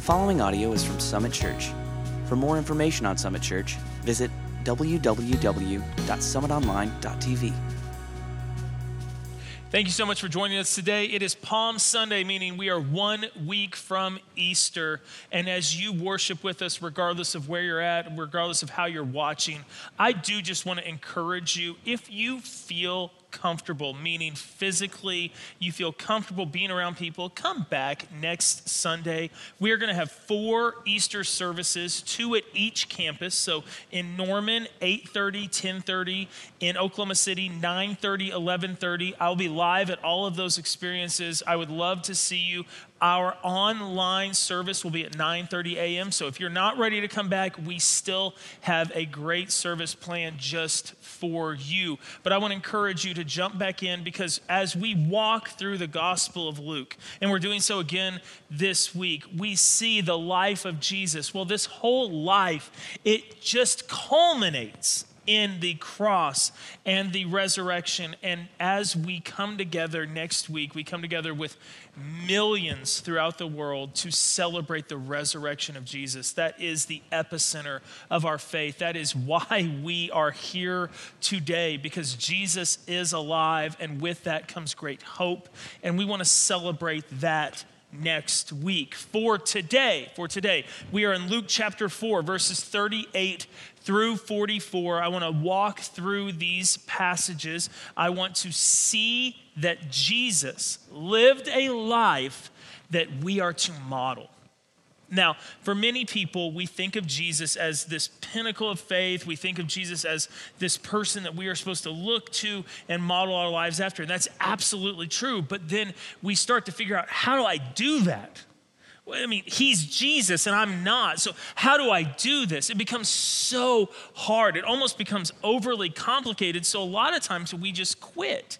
The following audio is from Summit Church. For more information on Summit Church, visit www.summitonline.tv. Thank you so much for joining us today. It is Palm Sunday, meaning we are one week from Easter. And as you worship with us, regardless of where you're at, regardless of how you're watching, I do just want to encourage you if you feel comfortable, meaning physically you feel comfortable being around people, come back next Sunday. We are going to have four Easter services, two at each campus. So in Norman, 8:30, 10:30, in Oklahoma City, 9:30, 11:30. I'll be live at all of those experiences. I would love to see you. Our online service will be at 9:30 a.m. So if you're not ready to come back, we still have a great service plan just for you. But I want to encourage you to jump back in because as we walk through the Gospel of Luke, and we're doing so again this week, we see the life of Jesus. Well, this whole life, it just culminates in the cross and the resurrection. And as we come together next week, we come together with millions throughout the world to celebrate the resurrection of Jesus. That is the epicenter of our faith. That is why we are here today, because Jesus is alive, and with that comes great hope. And we want to celebrate that next week. For today, for today, we are in Luke chapter 4, verses 38 through 44. I want to walk through these passages. I want to see that Jesus lived a life that we are to model. Now, for many people, we think of Jesus as this pinnacle of faith. We think of Jesus as this person that we are supposed to look to and model our lives after. And that's absolutely true. But then we start to figure out how do I do that? I mean, he's Jesus and I'm not. So, how do I do this? It becomes so hard. It almost becomes overly complicated. So, a lot of times we just quit.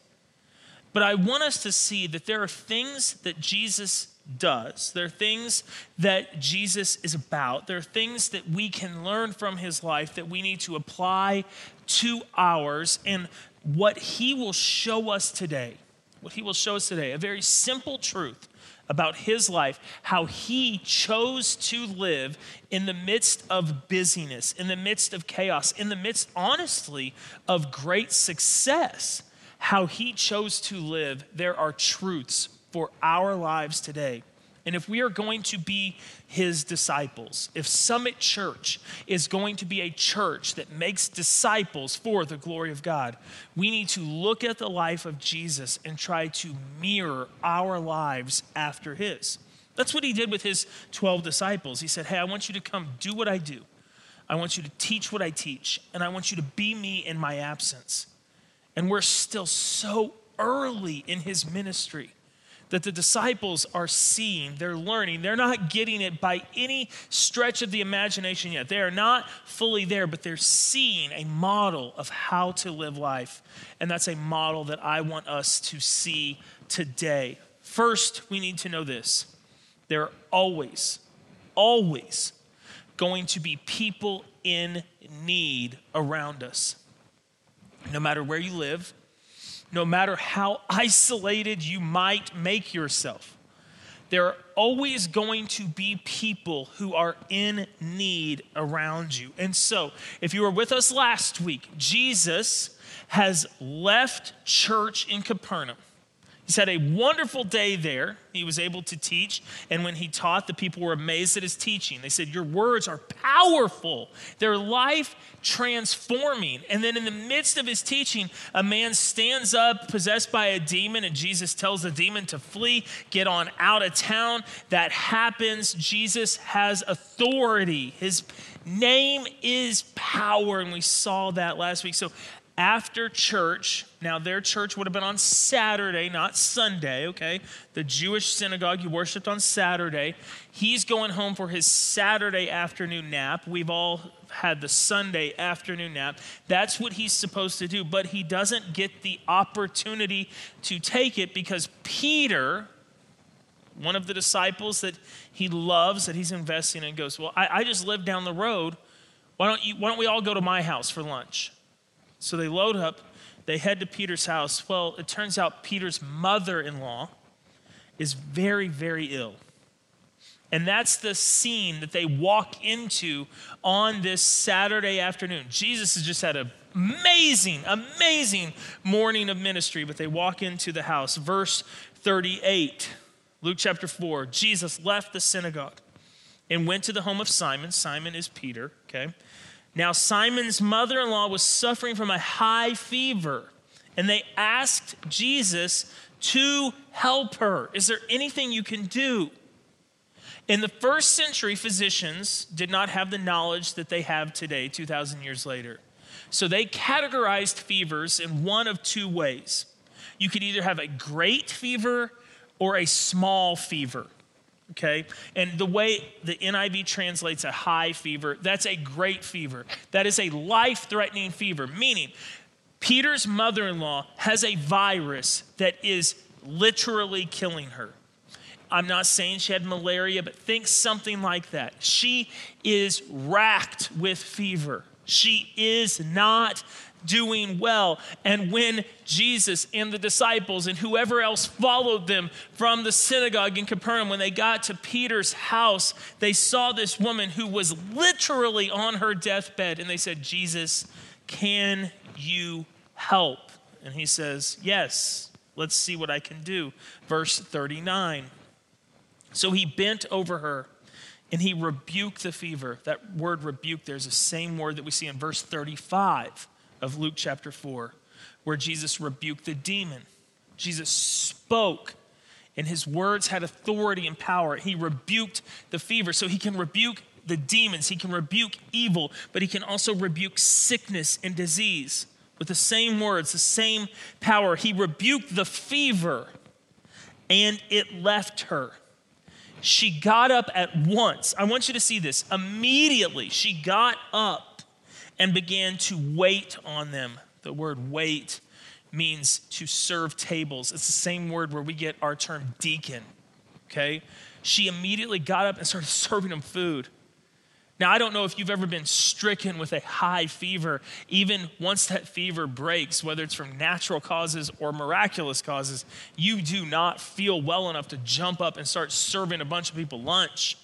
But I want us to see that there are things that Jesus does. There are things that Jesus is about. There are things that we can learn from his life that we need to apply to ours. And what he will show us today, what he will show us today, a very simple truth about his life, how he chose to live in the midst of busyness, in the midst of chaos, in the midst, honestly, of great success. How he chose to live, there are truths for our lives today. And if we are going to be his disciples, if Summit Church is going to be a church that makes disciples for the glory of God, we need to look at the life of Jesus and try to mirror our lives after his. That's what he did with his 12 disciples. He said, Hey, I want you to come do what I do. I want you to teach what I teach, and I want you to be me in my absence. And we're still so early in his ministry that the disciples are seeing, they're learning. They're not getting it by any stretch of the imagination yet. They are not fully there, but they're seeing a model of how to live life. And that's a model that I want us to see today. First, we need to know this there are always, always going to be people in need around us. No matter where you live, no matter how isolated you might make yourself, there are always going to be people who are in need around you. And so, if you were with us last week, Jesus has left church in Capernaum. He's had a wonderful day there. He was able to teach. And when he taught, the people were amazed at his teaching. They said, Your words are powerful, they're life transforming. And then in the midst of his teaching, a man stands up possessed by a demon, and Jesus tells the demon to flee, get on out of town. That happens. Jesus has authority. His name is power. And we saw that last week. So after church, now their church would have been on Saturday, not Sunday, okay? The Jewish synagogue, you worshiped on Saturday. He's going home for his Saturday afternoon nap. We've all had the Sunday afternoon nap. That's what he's supposed to do, but he doesn't get the opportunity to take it because Peter, one of the disciples that he loves, that he's investing in, goes, Well, I, I just live down the road. Why don't, you, why don't we all go to my house for lunch? So they load up, they head to Peter's house. Well, it turns out Peter's mother in law is very, very ill. And that's the scene that they walk into on this Saturday afternoon. Jesus has just had an amazing, amazing morning of ministry, but they walk into the house. Verse 38, Luke chapter 4 Jesus left the synagogue and went to the home of Simon. Simon is Peter, okay? Now, Simon's mother in law was suffering from a high fever, and they asked Jesus to help her. Is there anything you can do? In the first century, physicians did not have the knowledge that they have today, 2,000 years later. So they categorized fevers in one of two ways. You could either have a great fever or a small fever. Okay? And the way the NIV translates a high fever, that's a great fever. That is a life threatening fever, meaning Peter's mother in law has a virus that is literally killing her. I'm not saying she had malaria, but think something like that. She is racked with fever. She is not doing well. And when Jesus and the disciples and whoever else followed them from the synagogue in Capernaum, when they got to Peter's house, they saw this woman who was literally on her deathbed. And they said, Jesus, can you help? And he says, Yes, let's see what I can do. Verse 39. So he bent over her and he rebuked the fever. That word rebuke, there's the same word that we see in verse 35 of Luke chapter 4, where Jesus rebuked the demon. Jesus spoke, and his words had authority and power. He rebuked the fever. So he can rebuke the demons, he can rebuke evil, but he can also rebuke sickness and disease with the same words, the same power. He rebuked the fever, and it left her she got up at once. I want you to see this. Immediately, she got up and began to wait on them. The word wait means to serve tables. It's the same word where we get our term deacon. Okay? She immediately got up and started serving them food. Now, I don't know if you've ever been stricken with a high fever. Even once that fever breaks, whether it's from natural causes or miraculous causes, you do not feel well enough to jump up and start serving a bunch of people lunch.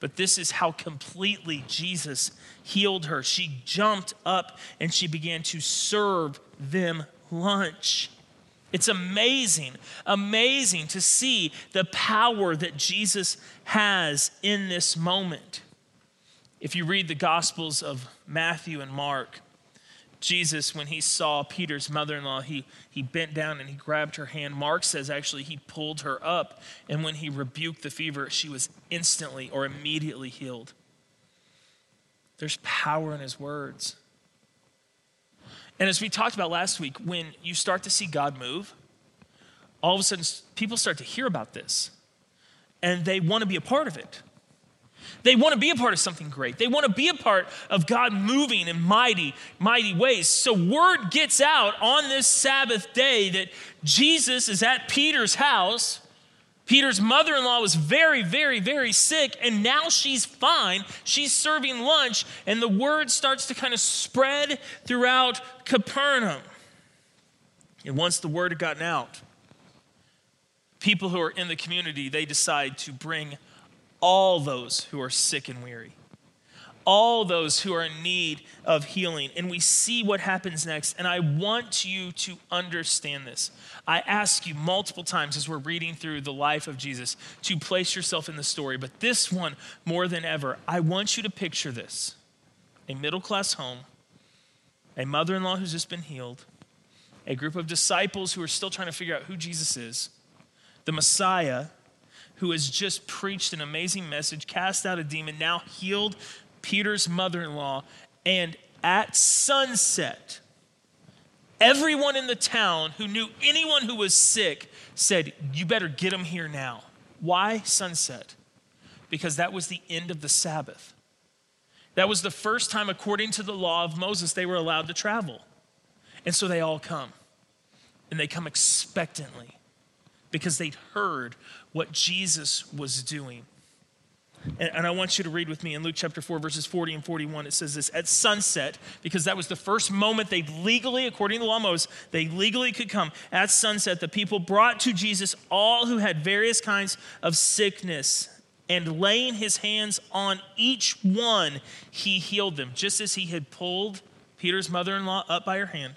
But this is how completely Jesus healed her. She jumped up and she began to serve them lunch. It's amazing, amazing to see the power that Jesus has in this moment. If you read the Gospels of Matthew and Mark, Jesus, when he saw Peter's mother in law, he, he bent down and he grabbed her hand. Mark says actually he pulled her up, and when he rebuked the fever, she was instantly or immediately healed. There's power in his words. And as we talked about last week, when you start to see God move, all of a sudden people start to hear about this and they want to be a part of it. They want to be a part of something great. They want to be a part of God moving in mighty, mighty ways. So, word gets out on this Sabbath day that Jesus is at Peter's house. Peter's mother in law was very, very, very sick, and now she's fine. She's serving lunch, and the word starts to kind of spread throughout Capernaum. And once the word had gotten out, people who are in the community, they decide to bring all those who are sick and weary, all those who are in need of healing. And we see what happens next. And I want you to understand this. I ask you multiple times as we're reading through the life of Jesus to place yourself in the story. But this one, more than ever, I want you to picture this a middle class home, a mother in law who's just been healed, a group of disciples who are still trying to figure out who Jesus is, the Messiah who has just preached an amazing message, cast out a demon, now healed Peter's mother in law. And at sunset, everyone in the town who knew anyone who was sick said, You better get him here now. Why sunset? Because that was the end of the Sabbath. That was the first time, according to the law of Moses, they were allowed to travel. And so they all come. And they come expectantly because they'd heard what Jesus was doing. And, and, I want you to read with me in Luke chapter 4, verses 40 and 41. It says this At sunset, because that was the first moment they legally, according to the law Moses, they legally could come. At sunset, the people brought to Jesus all who had various kinds of sickness and laying his hands on each one, he healed them. Just as he had pulled Peter's mother in law up by her hand,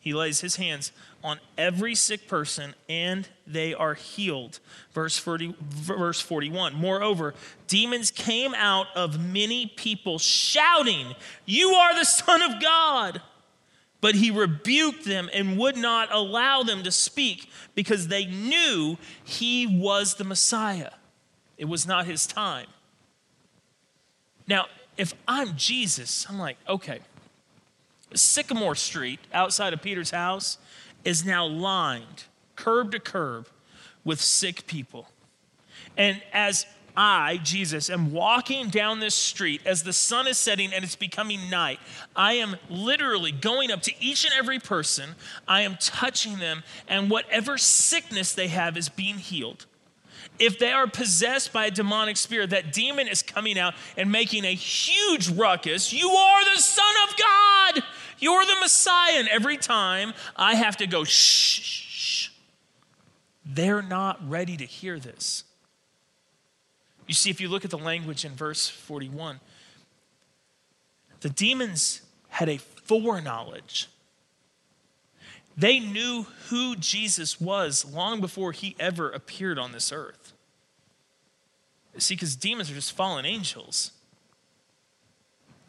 he lays his hands on every sick person and they are healed. Verse, 40, verse 41. Moreover, demons came out of many people shouting, You are the Son of God. But he rebuked them and would not allow them to speak because they knew he was the Messiah. It was not his time. Now, if I'm Jesus, I'm like, okay, Sycamore Street outside of Peter's house is now lined curb to curb with sick people. And as I, Jesus, am walking down this street as the sun is setting and it's becoming night. I am literally going up to each and every person. I am touching them, and whatever sickness they have is being healed. If they are possessed by a demonic spirit, that demon is coming out and making a huge ruckus. You are the Son of God. You're the Messiah. And every time I have to go, shh, shh. They're not ready to hear this. You see, if you look at the language in verse 41, the demons had a foreknowledge. They knew who Jesus was long before he ever appeared on this earth. See, because demons are just fallen angels.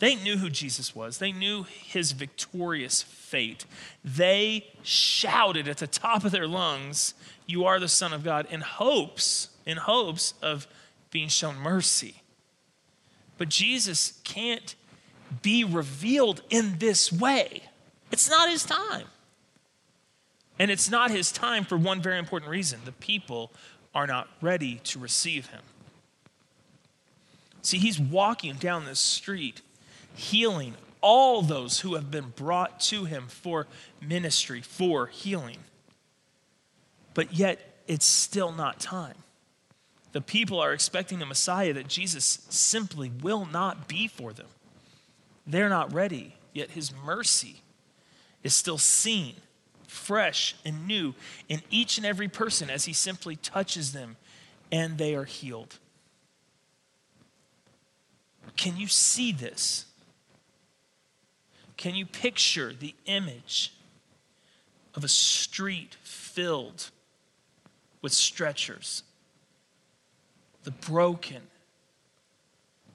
They knew who Jesus was, they knew his victorious fate. They shouted at the top of their lungs, You are the Son of God, in hopes, in hopes of being shown mercy. But Jesus can't be revealed in this way. It's not his time. And it's not his time for one very important reason the people are not ready to receive him. See, he's walking down this street, healing all those who have been brought to him for ministry, for healing. But yet, it's still not time. The people are expecting a Messiah that Jesus simply will not be for them. They're not ready, yet his mercy is still seen, fresh and new in each and every person as he simply touches them and they are healed. Can you see this? Can you picture the image of a street filled with stretchers? the broken,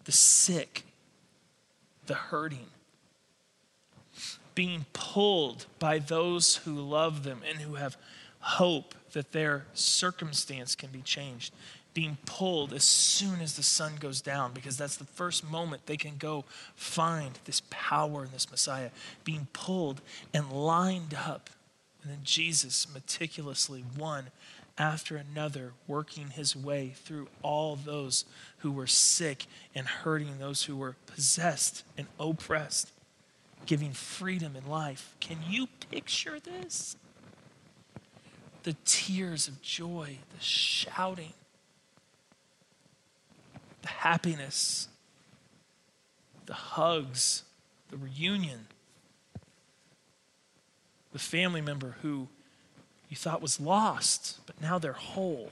the sick, the hurting, being pulled by those who love them and who have hope that their circumstance can be changed. Being pulled as soon as the sun goes down, because that's the first moment they can go find this power in this Messiah. Being pulled and lined up. And then Jesus meticulously, one after another, working his way through all those who were sick and hurting, those who were possessed and oppressed, giving freedom and life. Can you picture this? The tears of joy, the shouting, happiness, the hugs, the reunion, the family member who you thought was lost, but now they're whole.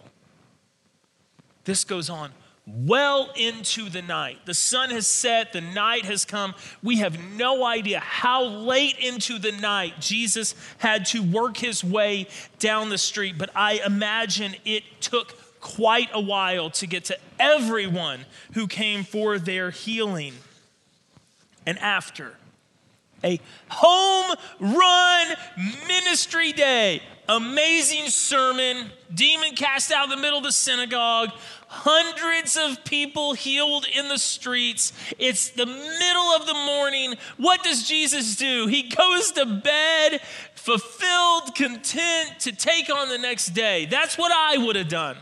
This goes on well into the night. The sun has set, the night has come. We have no idea how late into the night Jesus had to work his way down the street, but I imagine it took quite a while to get to everyone who came for their healing. And after, a home run ministry day. Amazing sermon, demon cast out of the middle of the synagogue, hundreds of people healed in the streets. It's the middle of the morning. What does Jesus do? He goes to bed fulfilled, content to take on the next day. That's what I would have done.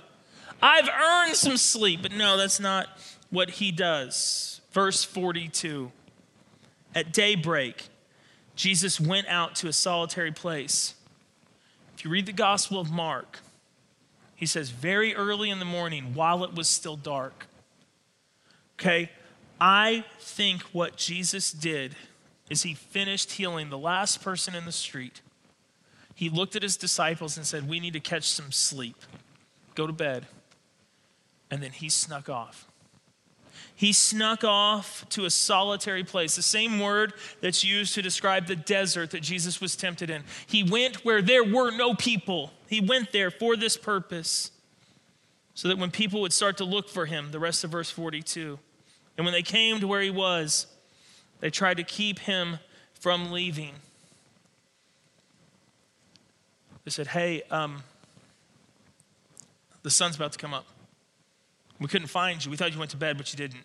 I've earned some sleep, but no, that's not what he does. Verse 42 At daybreak, Jesus went out to a solitary place. If you read the Gospel of Mark, he says, very early in the morning, while it was still dark. Okay, I think what Jesus did is he finished healing the last person in the street. He looked at his disciples and said, We need to catch some sleep. Go to bed. And then he snuck off. He snuck off to a solitary place, the same word that's used to describe the desert that Jesus was tempted in. He went where there were no people. He went there for this purpose, so that when people would start to look for him, the rest of verse 42, and when they came to where he was, they tried to keep him from leaving. They said, Hey, um, the sun's about to come up. We couldn't find you. We thought you went to bed, but you didn't.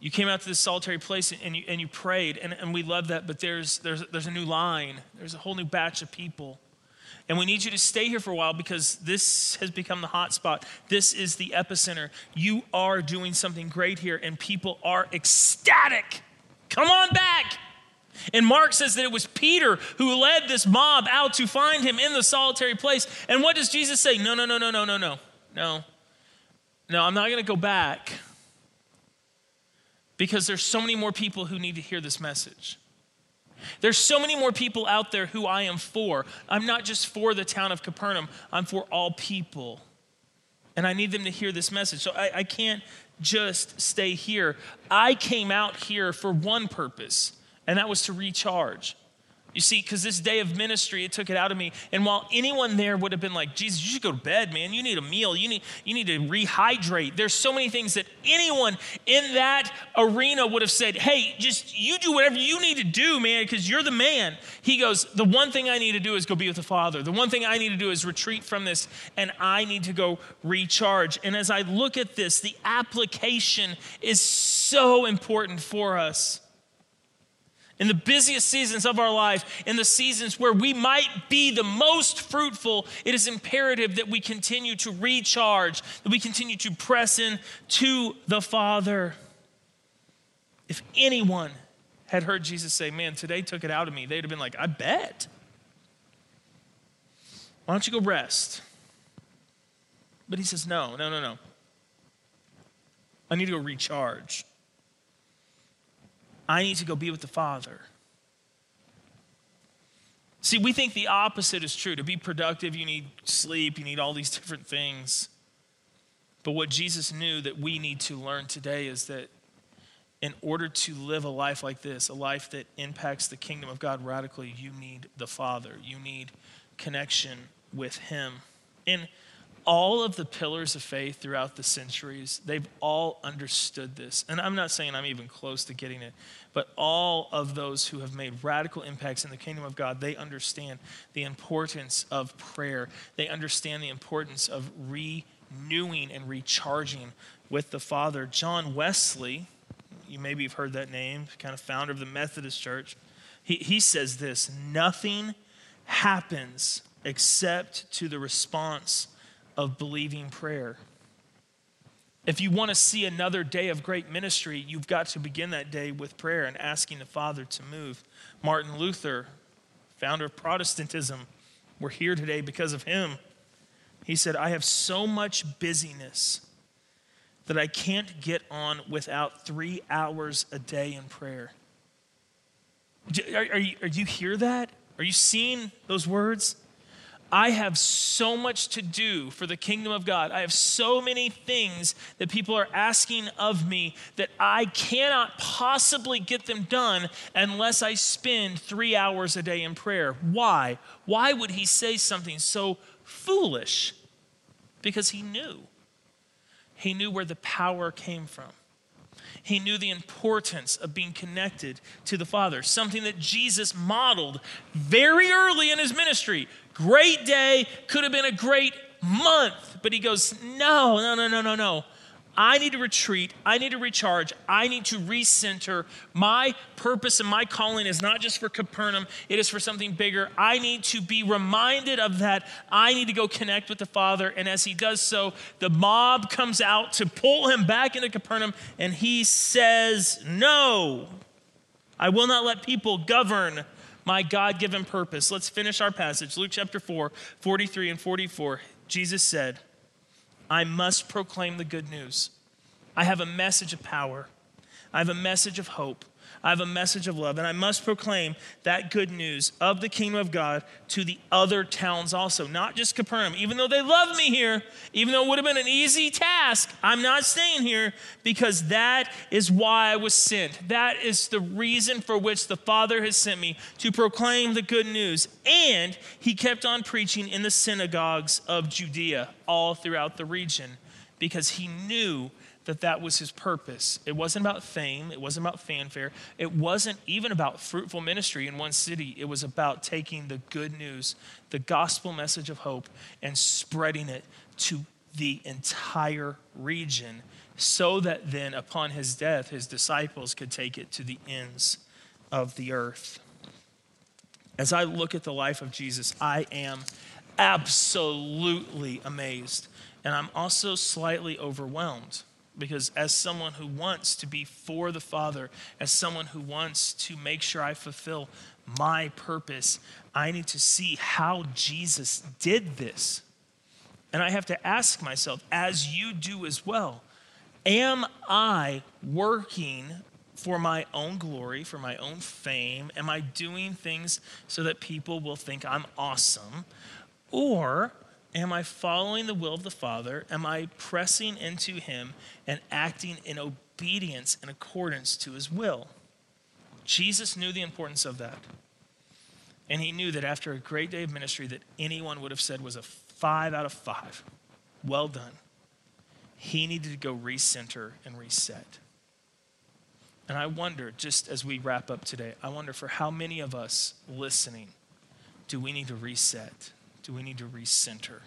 You came out to this solitary place and you, and you prayed, and, and we love that, but there's, there's, there's a new line. There's a whole new batch of people. And we need you to stay here for a while because this has become the hot spot. This is the epicenter. You are doing something great here, and people are ecstatic. Come on back. And Mark says that it was Peter who led this mob out to find him in the solitary place. And what does Jesus say? No, no, no, no, no, no, no. No. No, I'm not going to go back because there's so many more people who need to hear this message. There's so many more people out there who I am for. I'm not just for the town of Capernaum, I'm for all people. And I need them to hear this message. So I, I can't just stay here. I came out here for one purpose, and that was to recharge. You see, because this day of ministry, it took it out of me. And while anyone there would have been like, Jesus, you should go to bed, man. You need a meal. You need, you need to rehydrate. There's so many things that anyone in that arena would have said, hey, just you do whatever you need to do, man, because you're the man. He goes, the one thing I need to do is go be with the Father. The one thing I need to do is retreat from this, and I need to go recharge. And as I look at this, the application is so important for us in the busiest seasons of our life, in the seasons where we might be the most fruitful, it is imperative that we continue to recharge, that we continue to press in to the Father. If anyone had heard Jesus say, Man, today took it out of me, they'd have been like, I bet. Why don't you go rest? But he says, No, no, no, no. I need to go recharge. I need to go be with the Father. See, we think the opposite is true. To be productive, you need sleep, you need all these different things. But what Jesus knew that we need to learn today is that in order to live a life like this, a life that impacts the kingdom of God radically, you need the Father. You need connection with Him. And all of the pillars of faith throughout the centuries, they've all understood this. And I'm not saying I'm even close to getting it, but all of those who have made radical impacts in the kingdom of God, they understand the importance of prayer. They understand the importance of renewing and recharging with the Father. John Wesley, you maybe have heard that name, kind of founder of the Methodist Church, he, he says this nothing happens except to the response of believing prayer. If you want to see another day of great ministry, you've got to begin that day with prayer and asking the Father to move. Martin Luther, founder of Protestantism, we're here today because of him. He said, I have so much busyness that I can't get on without three hours a day in prayer. Are, are, you, are you hear that? Are you seeing those words? I have so much to do for the kingdom of God. I have so many things that people are asking of me that I cannot possibly get them done unless I spend three hours a day in prayer. Why? Why would he say something so foolish? Because he knew. He knew where the power came from. He knew the importance of being connected to the Father, something that Jesus modeled very early in his ministry. Great day, could have been a great month, but he goes, No, no, no, no, no, no. I need to retreat. I need to recharge. I need to recenter. My purpose and my calling is not just for Capernaum, it is for something bigger. I need to be reminded of that. I need to go connect with the Father. And as he does so, the mob comes out to pull him back into Capernaum, and he says, No, I will not let people govern my God given purpose. Let's finish our passage. Luke chapter 4, 43 and 44. Jesus said, I must proclaim the good news. I have a message of power. I have a message of hope I have a message of love, and I must proclaim that good news of the kingdom of God to the other towns also, not just Capernaum. Even though they love me here, even though it would have been an easy task, I'm not staying here because that is why I was sent. That is the reason for which the Father has sent me to proclaim the good news. And he kept on preaching in the synagogues of Judea all throughout the region because he knew that that was his purpose. It wasn't about fame, it wasn't about fanfare, it wasn't even about fruitful ministry in one city. It was about taking the good news, the gospel message of hope, and spreading it to the entire region so that then upon his death, his disciples could take it to the ends of the earth. As I look at the life of Jesus, I am absolutely amazed. And I'm also slightly overwhelmed because as someone who wants to be for the Father, as someone who wants to make sure I fulfill my purpose, I need to see how Jesus did this. And I have to ask myself, as you do as well, am I working for my own glory, for my own fame? Am I doing things so that people will think I'm awesome? Or Am I following the will of the Father? Am I pressing into Him and acting in obedience in accordance to His will? Jesus knew the importance of that. And he knew that after a great day of ministry that anyone would have said was a five out of five. Well done. He needed to go recenter and reset. And I wonder, just as we wrap up today, I wonder for how many of us listening do we need to reset? Do we need to recenter?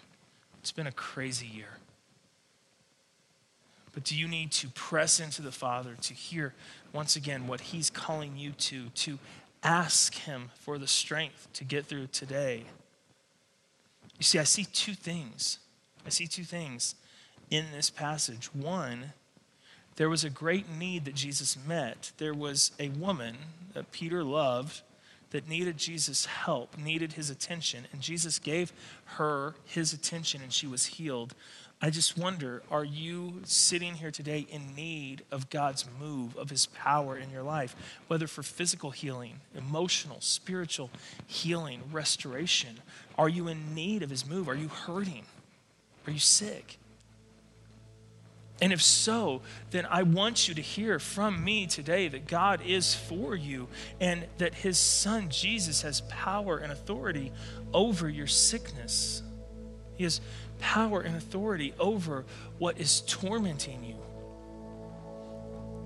It's been a crazy year. But do you need to press into the Father to hear once again what He's calling you to, to ask Him for the strength to get through today? You see, I see two things. I see two things in this passage. One, there was a great need that Jesus met. There was a woman that Peter loved that needed Jesus' help, needed his attention, and Jesus gave her his attention and she was healed. I just wonder are you sitting here today in need of God's move, of his power in your life, whether for physical healing, emotional, spiritual healing, restoration? Are you in need of his move? Are you hurting? Are you sick? And if so, then I want you to hear from me today that God is for you and that his son Jesus has power and authority over your sickness. He has power and authority over what is tormenting you.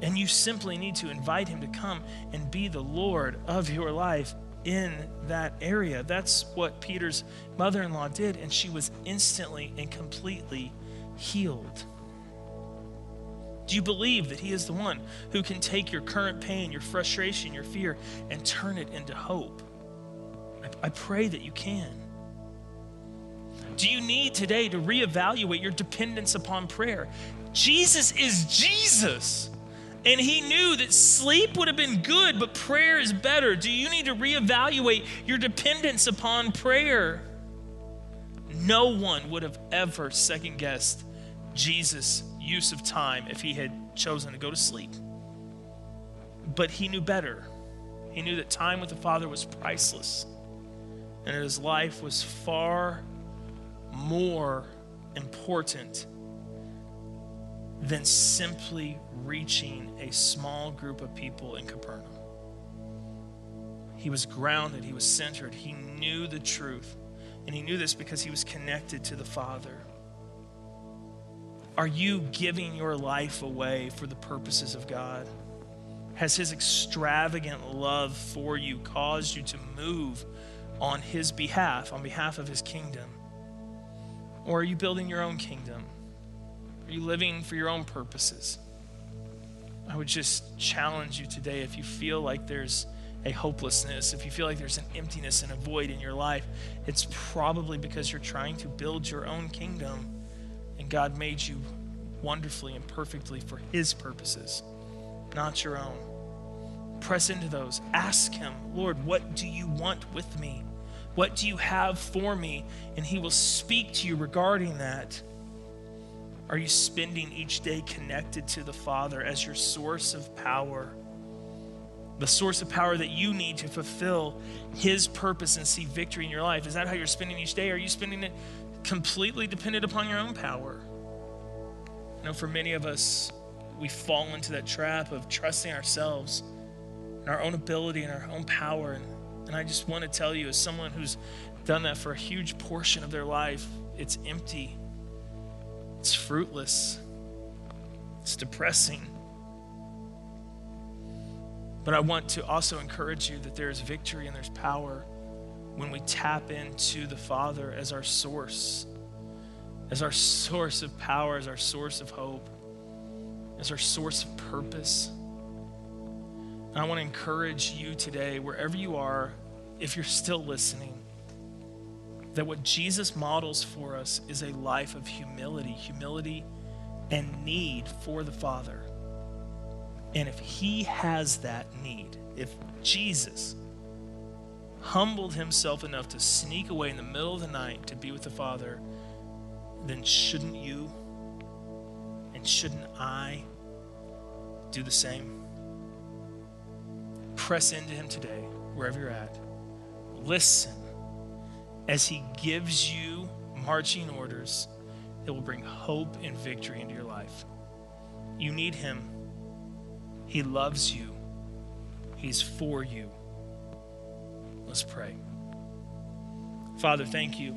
And you simply need to invite him to come and be the Lord of your life in that area. That's what Peter's mother in law did, and she was instantly and completely healed. Do you believe that He is the one who can take your current pain, your frustration, your fear, and turn it into hope? I, I pray that you can. Do you need today to reevaluate your dependence upon prayer? Jesus is Jesus. And he knew that sleep would have been good, but prayer is better. Do you need to reevaluate your dependence upon prayer? No one would have ever second guessed Jesus' use of time if he had chosen to go to sleep. But he knew better. He knew that time with the Father was priceless and that his life was far more important than simply reaching a small group of people in Capernaum. He was grounded, he was centered, he knew the truth. And he knew this because he was connected to the Father. Are you giving your life away for the purposes of God? Has His extravagant love for you caused you to move on His behalf, on behalf of His kingdom? Or are you building your own kingdom? Are you living for your own purposes? I would just challenge you today if you feel like there's a hopelessness, if you feel like there's an emptiness and a void in your life, it's probably because you're trying to build your own kingdom God made you wonderfully and perfectly for His purposes, not your own. Press into those. Ask Him, Lord, what do you want with me? What do you have for me? And He will speak to you regarding that. Are you spending each day connected to the Father as your source of power? the source of power that you need to fulfill His purpose and see victory in your life? Is that how you're spending each day? Are you spending it completely dependent upon your own power? You know, for many of us, we fall into that trap of trusting ourselves and our own ability and our own power. And, and I just want to tell you, as someone who's done that for a huge portion of their life, it's empty, it's fruitless, it's depressing. But I want to also encourage you that there is victory and there's power when we tap into the Father as our source, as our source of power, as our source of hope, as our source of purpose. And I want to encourage you today, wherever you are, if you're still listening, that what Jesus models for us is a life of humility, humility and need for the Father. And if he has that need, if Jesus humbled himself enough to sneak away in the middle of the night to be with the Father, then shouldn't you and shouldn't I do the same? Press into him today, wherever you're at. Listen as he gives you marching orders that will bring hope and victory into your life. You need him. He loves you, He's for you. Let's pray. Father, thank you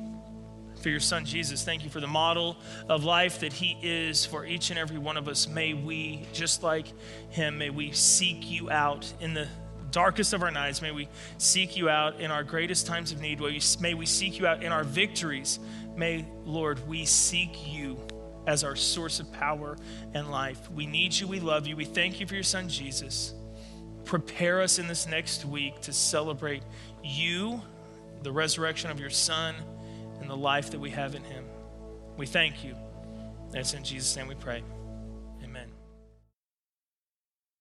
for your son Jesus. Thank you for the model of life that he is for each and every one of us. May we, just like him, may we seek you out in the darkest of our nights. May we seek you out in our greatest times of need. May we seek you out in our victories. May, Lord, we seek you as our source of power and life. We need you. We love you. We thank you for your son, Jesus. Prepare us in this next week to celebrate you, the resurrection of your son, and the life that we have in him. We thank you. And it's in Jesus' name we pray.